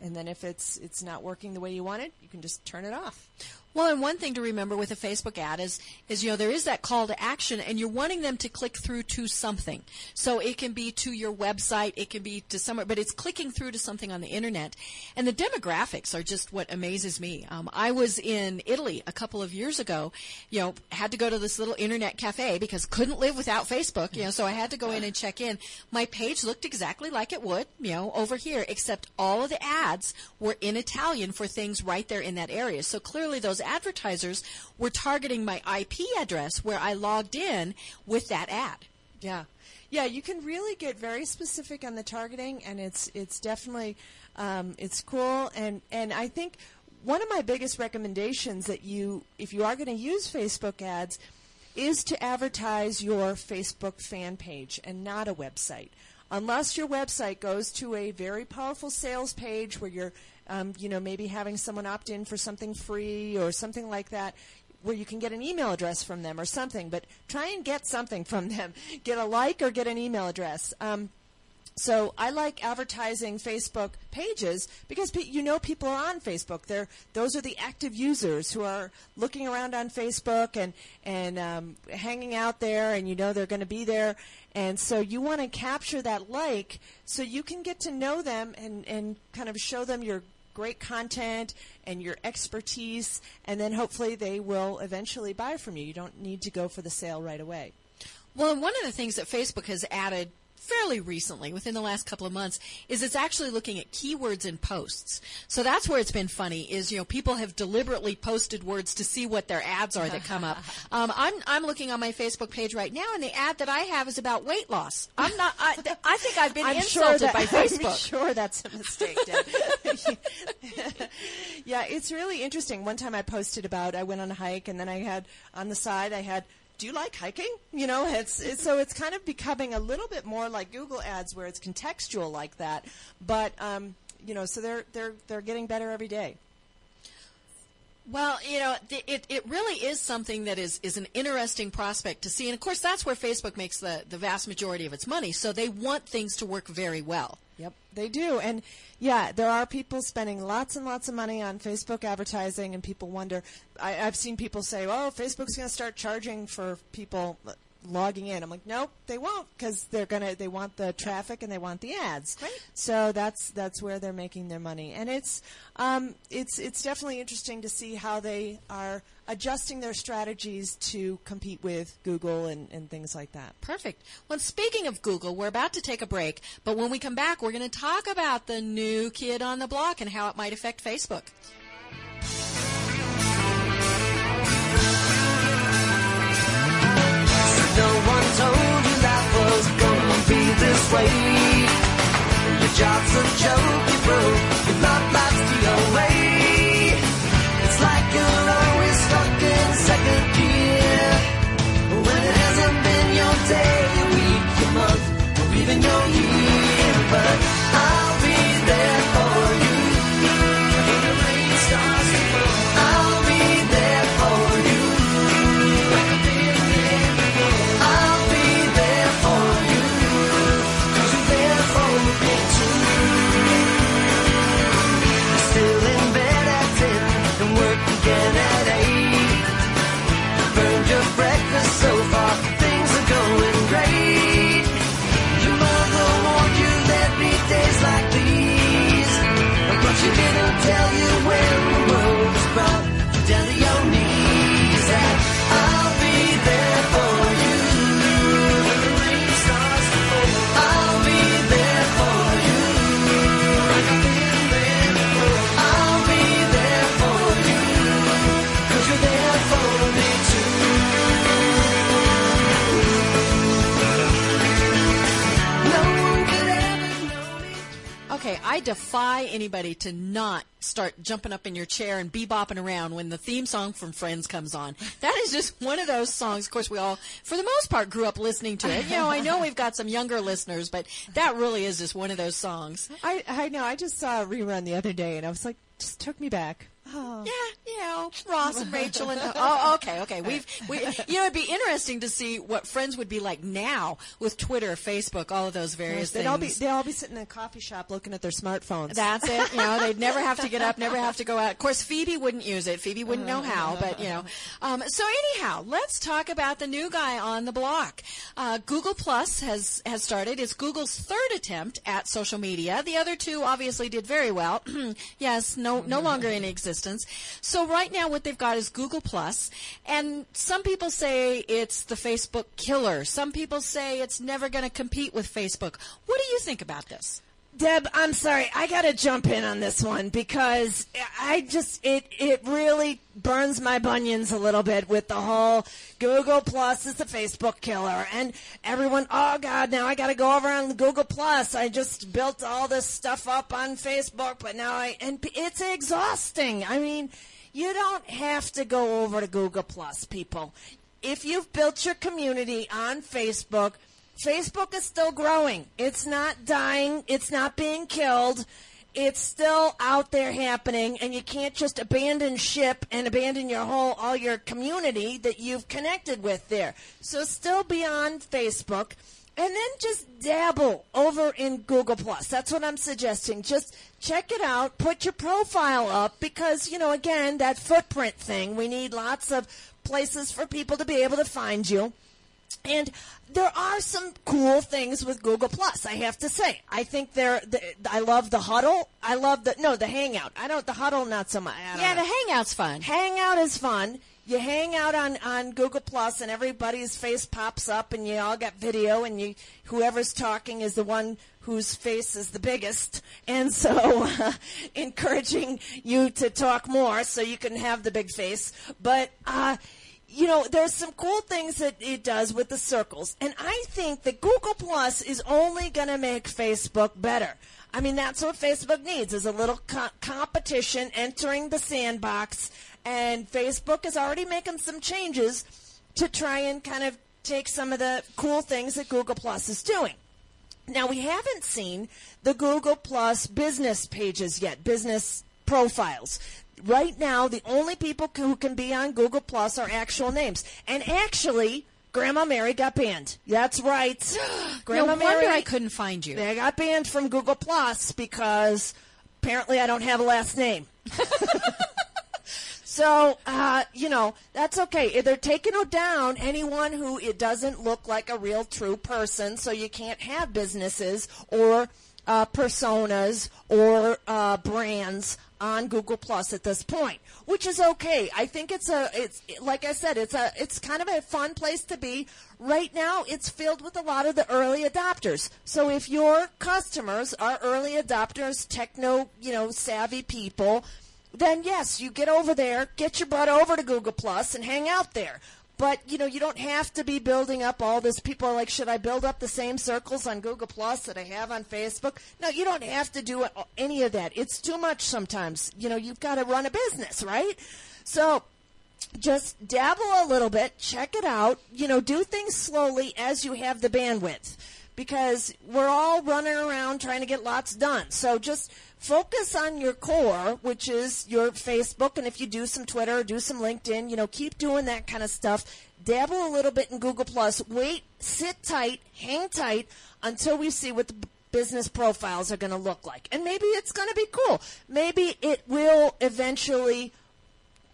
and then if it's it's not working the way you want it, you can just turn it off. Well, and one thing to remember with a Facebook ad is, is you know, there is that call to action, and you're wanting them to click through to something. So it can be to your website, it can be to somewhere, but it's clicking through to something on the internet. And the demographics are just what amazes me. Um, I was in Italy a couple of years ago, you know, had to go to this little internet cafe because couldn't live without Facebook, you know, so I had to go in and check in. My page looked exactly like it would, you know, over here, except all of the ads were in Italian for things right there in that area. So clearly those advertisers were targeting my IP address where I logged in with that ad. Yeah. Yeah, you can really get very specific on the targeting, and it's it's definitely um, it's cool. And and I think one of my biggest recommendations that you, if you are going to use Facebook ads, is to advertise your Facebook fan page and not a website. Unless your website goes to a very powerful sales page where you're um, you know, maybe having someone opt in for something free or something like that where you can get an email address from them or something, but try and get something from them. Get a like or get an email address. Um, so I like advertising Facebook pages because pe- you know people are on Facebook. They're those are the active users who are looking around on Facebook and and um, hanging out there, and you know they're going to be there. And so you want to capture that like so you can get to know them and and kind of show them your great content and your expertise, and then hopefully they will eventually buy from you. You don't need to go for the sale right away. Well, one of the things that Facebook has added fairly recently, within the last couple of months, is it's actually looking at keywords in posts. So that's where it's been funny. Is you know people have deliberately posted words to see what their ads are that come up. Um, I'm I'm looking on my Facebook page right now, and the ad that I have is about weight loss. I'm not. I, I think I've been I'm insulted sure that, by Facebook. I'm sure that's a mistake. yeah, it's really interesting. One time I posted about I went on a hike, and then I had on the side I had do you like hiking? You know, it's, it's, so it's kind of becoming a little bit more like Google Ads, where it's contextual like that. But um, you know, so they're they're they're getting better every day. Well, you know, it, it really is something that is, is an interesting prospect to see. And of course, that's where Facebook makes the, the vast majority of its money. So they want things to work very well. Yep, they do. And yeah, there are people spending lots and lots of money on Facebook advertising, and people wonder. I, I've seen people say, "Oh, Facebook's going to start charging for people logging in. I'm like, nope, they won't because they're gonna they want the traffic and they want the ads. Right. So that's that's where they're making their money, and it's um, it's it's definitely interesting to see how they are adjusting their strategies to compete with Google and, and things like that. Perfect. Well, speaking of Google, we're about to take a break, but when we come back, we're going to talk about the new kid on the block and how it might affect Facebook. No one told you life was gonna be this way. Your job's a joke, you broke. Defy anybody to not start jumping up in your chair and bebopping around when the theme song from Friends comes on. That is just one of those songs. Of course, we all, for the most part, grew up listening to it. You know, I know we've got some younger listeners, but that really is just one of those songs. I, I know. I just saw a rerun the other day, and I was like, just took me back. Oh. Yeah, you know, Ross and Rachel and oh, okay, okay. We've we, you know, it'd be interesting to see what Friends would be like now with Twitter, Facebook, all of those various They'd things. all be they'd all be sitting in a coffee shop looking at their smartphones. That's it. You know, they'd never have to get up, never have to go out. Of course, Phoebe wouldn't use it. Phoebe wouldn't know how, but you know. Um, so anyhow, let's talk about the new guy on the block. Uh, Google Plus has has started. It's Google's third attempt at social media. The other two obviously did very well. yes, no no longer in existence. So right now, what they've got is Google Plus, and some people say it's the Facebook killer. Some people say it's never going to compete with Facebook. What do you think about this? Deb, I'm sorry. I got to jump in on this one because I just it it really burns my bunions a little bit with the whole Google Plus is the Facebook killer and everyone oh god, now I got to go over on Google Plus. I just built all this stuff up on Facebook, but now I and it's exhausting. I mean, you don't have to go over to Google Plus, people. If you've built your community on Facebook, Facebook is still growing. It's not dying. It's not being killed. It's still out there happening, and you can't just abandon ship and abandon your whole all your community that you've connected with there. So still be on Facebook, and then just dabble over in Google Plus. That's what I'm suggesting. Just check it out. Put your profile up because you know again that footprint thing. We need lots of places for people to be able to find you. And there are some cool things with Google Plus. I have to say, I think they're. The, I love the huddle. I love the no the Hangout. I don't the huddle not so much. Yeah, know. the Hangout's fun. Hangout is fun. You hang out on, on Google Plus, and everybody's face pops up, and you all got video, and you whoever's talking is the one whose face is the biggest, and so uh, encouraging you to talk more so you can have the big face. But uh, you know, there's some cool things that it does with the circles, and I think that Google Plus is only going to make Facebook better. I mean, that's what Facebook needs is a little co- competition entering the sandbox, and Facebook is already making some changes to try and kind of take some of the cool things that Google Plus is doing. Now, we haven't seen the Google Plus business pages yet, business profiles. Right now, the only people who can be on Google Plus are actual names. And actually, Grandma Mary got banned. That's right. No Grandma wonder Mary, I couldn't find you. they got banned from Google Plus because apparently I don't have a last name. so, uh, you know, that's okay. If They're taking down anyone who it doesn't look like a real true person, so you can't have businesses or uh, personas or uh, brands on Google Plus at this point, which is okay. I think it's a it's like I said, it's a it's kind of a fun place to be. Right now, it's filled with a lot of the early adopters. So if your customers are early adopters, techno, you know, savvy people, then yes, you get over there, get your butt over to Google Plus and hang out there. But you know, you don't have to be building up all this. People are like, should I build up the same circles on Google Plus that I have on Facebook? No, you don't have to do any of that. It's too much sometimes. You know, you've got to run a business, right? So just dabble a little bit, check it out, you know, do things slowly as you have the bandwidth because we're all running around trying to get lots done. So just focus on your core, which is your Facebook, and if you do some Twitter or do some LinkedIn, you know, keep doing that kind of stuff. Dabble a little bit in Google Plus. Wait, sit tight, hang tight until we see what the business profiles are going to look like. And maybe it's going to be cool. Maybe it will eventually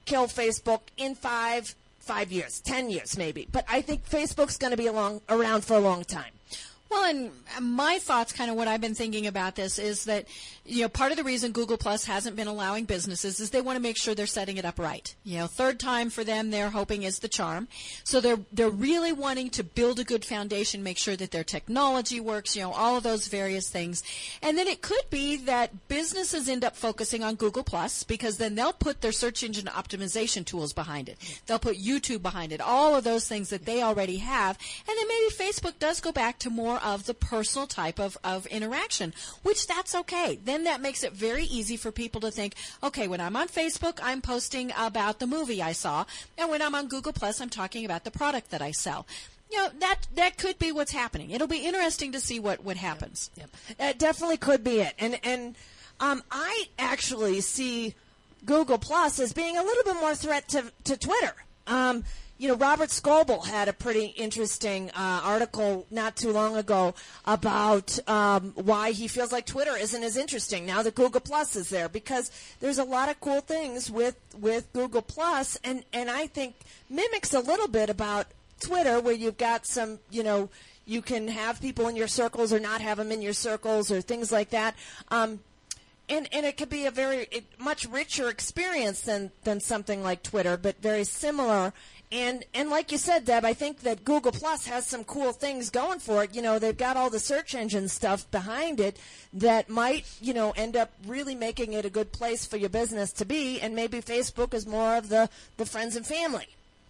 kill Facebook in five, five years, ten years maybe. But I think Facebook's going to be along, around for a long time. Well, and my thoughts, kind of what I've been thinking about this, is that you know part of the reason Google Plus hasn't been allowing businesses is they want to make sure they're setting it up right. You know, third time for them, they're hoping is the charm. So they're they're really wanting to build a good foundation, make sure that their technology works. You know, all of those various things, and then it could be that businesses end up focusing on Google Plus because then they'll put their search engine optimization tools behind it. They'll put YouTube behind it. All of those things that they already have, and then maybe Facebook does go back to more of the personal type of, of interaction, which that's okay. Then that makes it very easy for people to think, okay, when I'm on Facebook, I'm posting about the movie I saw, and when I'm on Google Plus, I'm talking about the product that I sell. You know, that that could be what's happening. It'll be interesting to see what, what happens. Yep. It definitely could be it. And and um, I actually see Google Plus as being a little bit more threat to, to Twitter. Um, you know, Robert Scoble had a pretty interesting uh, article not too long ago about um, why he feels like Twitter isn't as interesting now that Google Plus is there because there's a lot of cool things with with Google Plus, and and I think mimics a little bit about Twitter where you've got some, you know. You can have people in your circles or not have them in your circles or things like that. Um, and and it could be a very it, much richer experience than than something like Twitter, but very similar. And and like you said, Deb, I think that Google Plus has some cool things going for it. You know, they've got all the search engine stuff behind it that might you know end up really making it a good place for your business to be. And maybe Facebook is more of the the friends and family.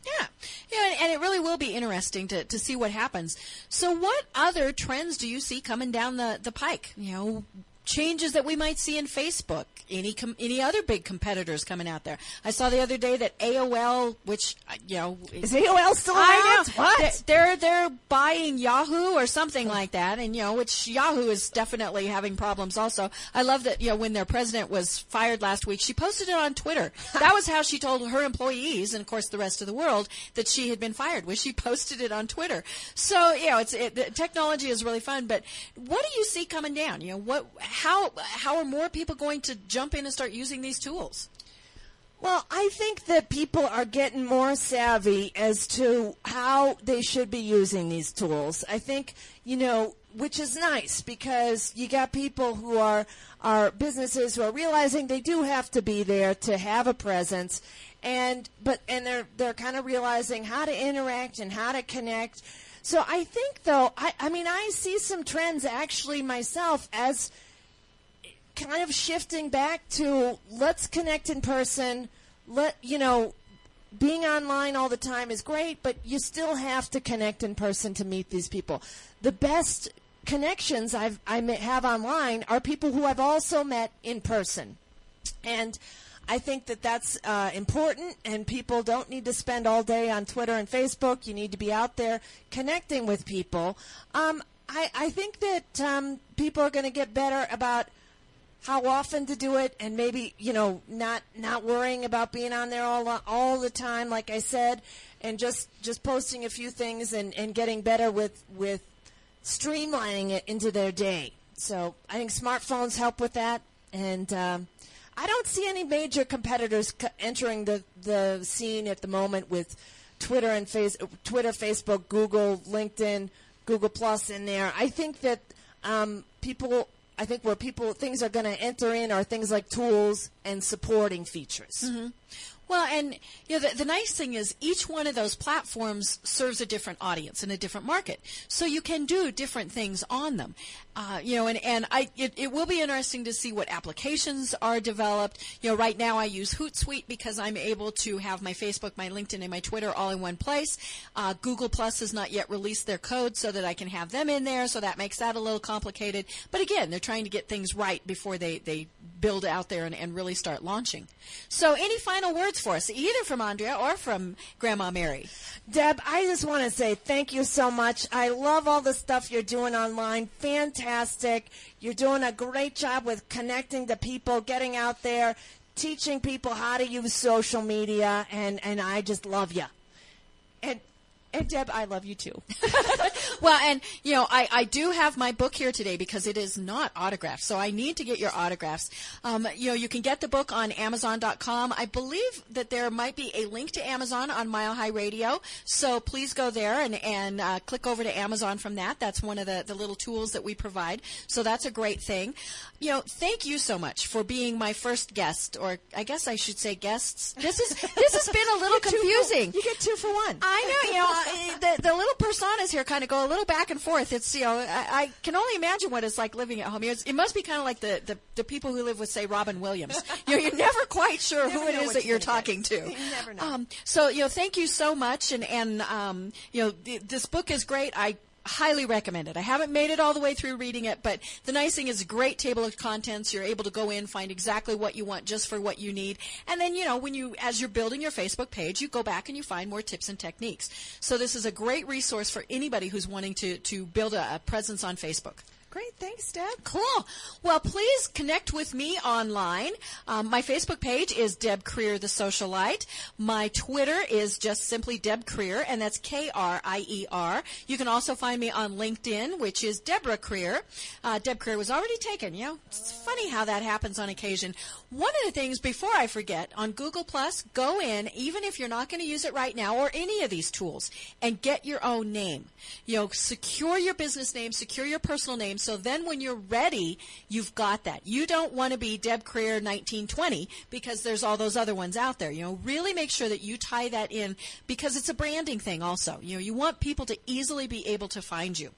Yeah, yeah, and, and, it really will be interesting to, to see what happens. So, what other trends do you see coming down the, the pike? You know, changes that we might see in Facebook, any com- any other big competitors coming out there. I saw the other day that AOL, which uh, you know, is AOL still around? What they're they're buying Yahoo or something like that, and you know, which Yahoo is definitely having problems. Also, I love that you know when their president was fired last week, she posted it on Twitter. that was how she told her employees, and of course the rest of the world, that she had been fired. Was she posted it on Twitter? So you know, it's it, technology is really fun. But what do you see coming down? You know, what how how are more people going to jump in and start using these tools? Well, I think that people are getting more savvy as to how they should be using these tools. I think, you know, which is nice because you got people who are are businesses who are realizing they do have to be there to have a presence and but and they're they're kind of realizing how to interact and how to connect. So I think though I I mean I see some trends actually myself as kind of shifting back to let's connect in person. Let you know, being online all the time is great, but you still have to connect in person to meet these people. The best connections I've, I have online are people who I've also met in person, and I think that that's uh, important, and people don't need to spend all day on Twitter and Facebook. You need to be out there connecting with people. Um, I, I think that um, people are going to get better about how often to do it and maybe you know not not worrying about being on there all all the time like I said and just just posting a few things and and getting better with with streamlining it into their day. So I think smartphones help with that and um, I don't see any major competitors entering the the scene at the moment with Twitter and face Twitter Facebook Google LinkedIn Google Plus in there. I think that um, people I think where people things are going to enter in are things like tools and supporting features. Mm-hmm. Well, and you know, the, the, nice thing is each one of those platforms serves a different audience and a different market, so you can do different things on them. Uh, you know, and, and I, it, it will be interesting to see what applications are developed. You know, right now I use Hootsuite because I'm able to have my Facebook, my LinkedIn, and my Twitter all in one place. Uh, Google Plus has not yet released their code so that I can have them in there, so that makes that a little complicated. But again, they're trying to get things right before they, they build out there and, and really start launching. So, any final words for us, either from Andrea or from Grandma Mary? Deb, I just want to say thank you so much. I love all the stuff you're doing online. Fantastic. You're doing a great job with connecting to people, getting out there, teaching people how to use social media, and, and I just love you. And And Deb, I love you too. well, and you know, I, I do have my book here today because it is not autographed, so I need to get your autographs. Um, you know, you can get the book on Amazon.com. I believe that there might be a link to Amazon on Mile High Radio, so please go there and and uh, click over to Amazon from that. That's one of the the little tools that we provide. So that's a great thing. You know, thank you so much for being my first guest, or I guess I should say guests. This is this has been a little confusing. you get two for one. I know, you know, The, the little personas here kind of go a little back and forth. It's, you know, I, I can only imagine what it's like living at home. It's, it must be kind of like the, the, the people who live with, say, Robin Williams. You know, you're never quite sure Never who it is that you're you're talking get. to. You never know. Um, so, you know, thank you so much. And, and um, you know, th- this book is great. I highly recommend it. I haven't made it all the way through reading it, but the nice thing is great table of contents. You're able to go in, find exactly what you want just for what you need. And then, you know, when you, as you're building your Facebook page, you go back and you find more tips and techniques. So this is a great resource for anybody who's wanting to, to build a, a presence on Facebook. Great, thanks, Deb. Cool. Well, please connect with me online. Um, my Facebook page is Deb Krier, the Socialite. My Twitter is just simply Deb Krier, and that's K-R-I-E-R. You can also find me on LinkedIn, which is Deborah Krier. Uh, Deb Krier was already taken. You know, it's funny how that happens on occasion. One of the things, before I forget, on Google Plus, go in, even if you're not going to use it right now or any of these tools, and get your own name. You know, secure your business name, secure your personal name, so then when you're ready, you've got that. You don't want to be Deb Krier 1920 because there's all those other ones out there. You know, really make sure that you tie that in because it's a branding thing also. You know, you want people to easily be able to find you.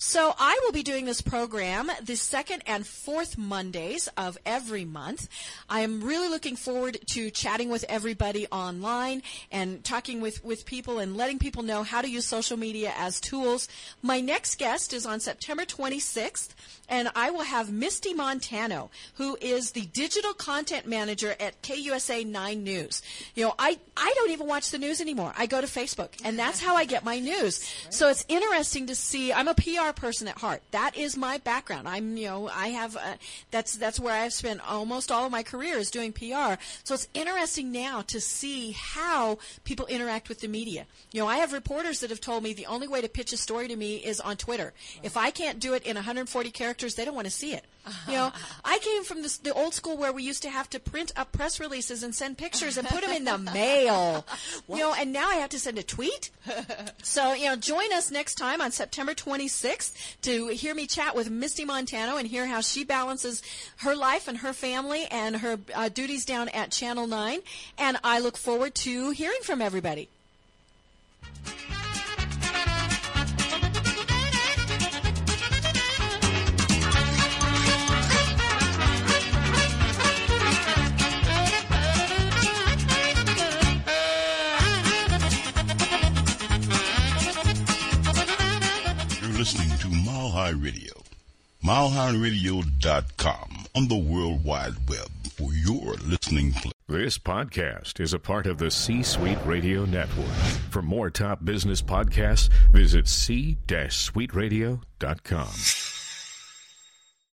So I will be doing this program the second and fourth Mondays of every month. I am really looking forward to chatting with everybody online and talking with, with people and letting people know how to use social media as tools. My next guest is on September 26th, and I will have Misty Montano, who is the digital content manager at KUSA 9 News. You know, I, I don't even watch the news anymore. I go to Facebook, and that's how I get my news. So it's interesting to see. I'm a PR person at heart. That is my background. I'm, you know, I have, uh that's, that's where I've spent almost all of my career is doing PR. So it's interesting now to see how people interact with the media. You know, I have reporters that have told me the only way to pitch a story to me is on Twitter. If I can't do it in 140 characters, they don't want to see it. You know, I came from this, the old school where we used to have to print up press releases and send pictures and put them in the mail. You know, and now I have to send a tweet. So, you know, join us next time on September 26th to hear me chat with Misty Montano and hear how she balances her life and her family and her uh, duties down at Channel 9. And I look forward to hearing from everybody. Mile High Radio. MileHighRadio.com on the World Wide Web for your listening pleasure. This podcast is a part of the C Suite Radio Network. For more top business podcasts, visit c-suiteradio.com.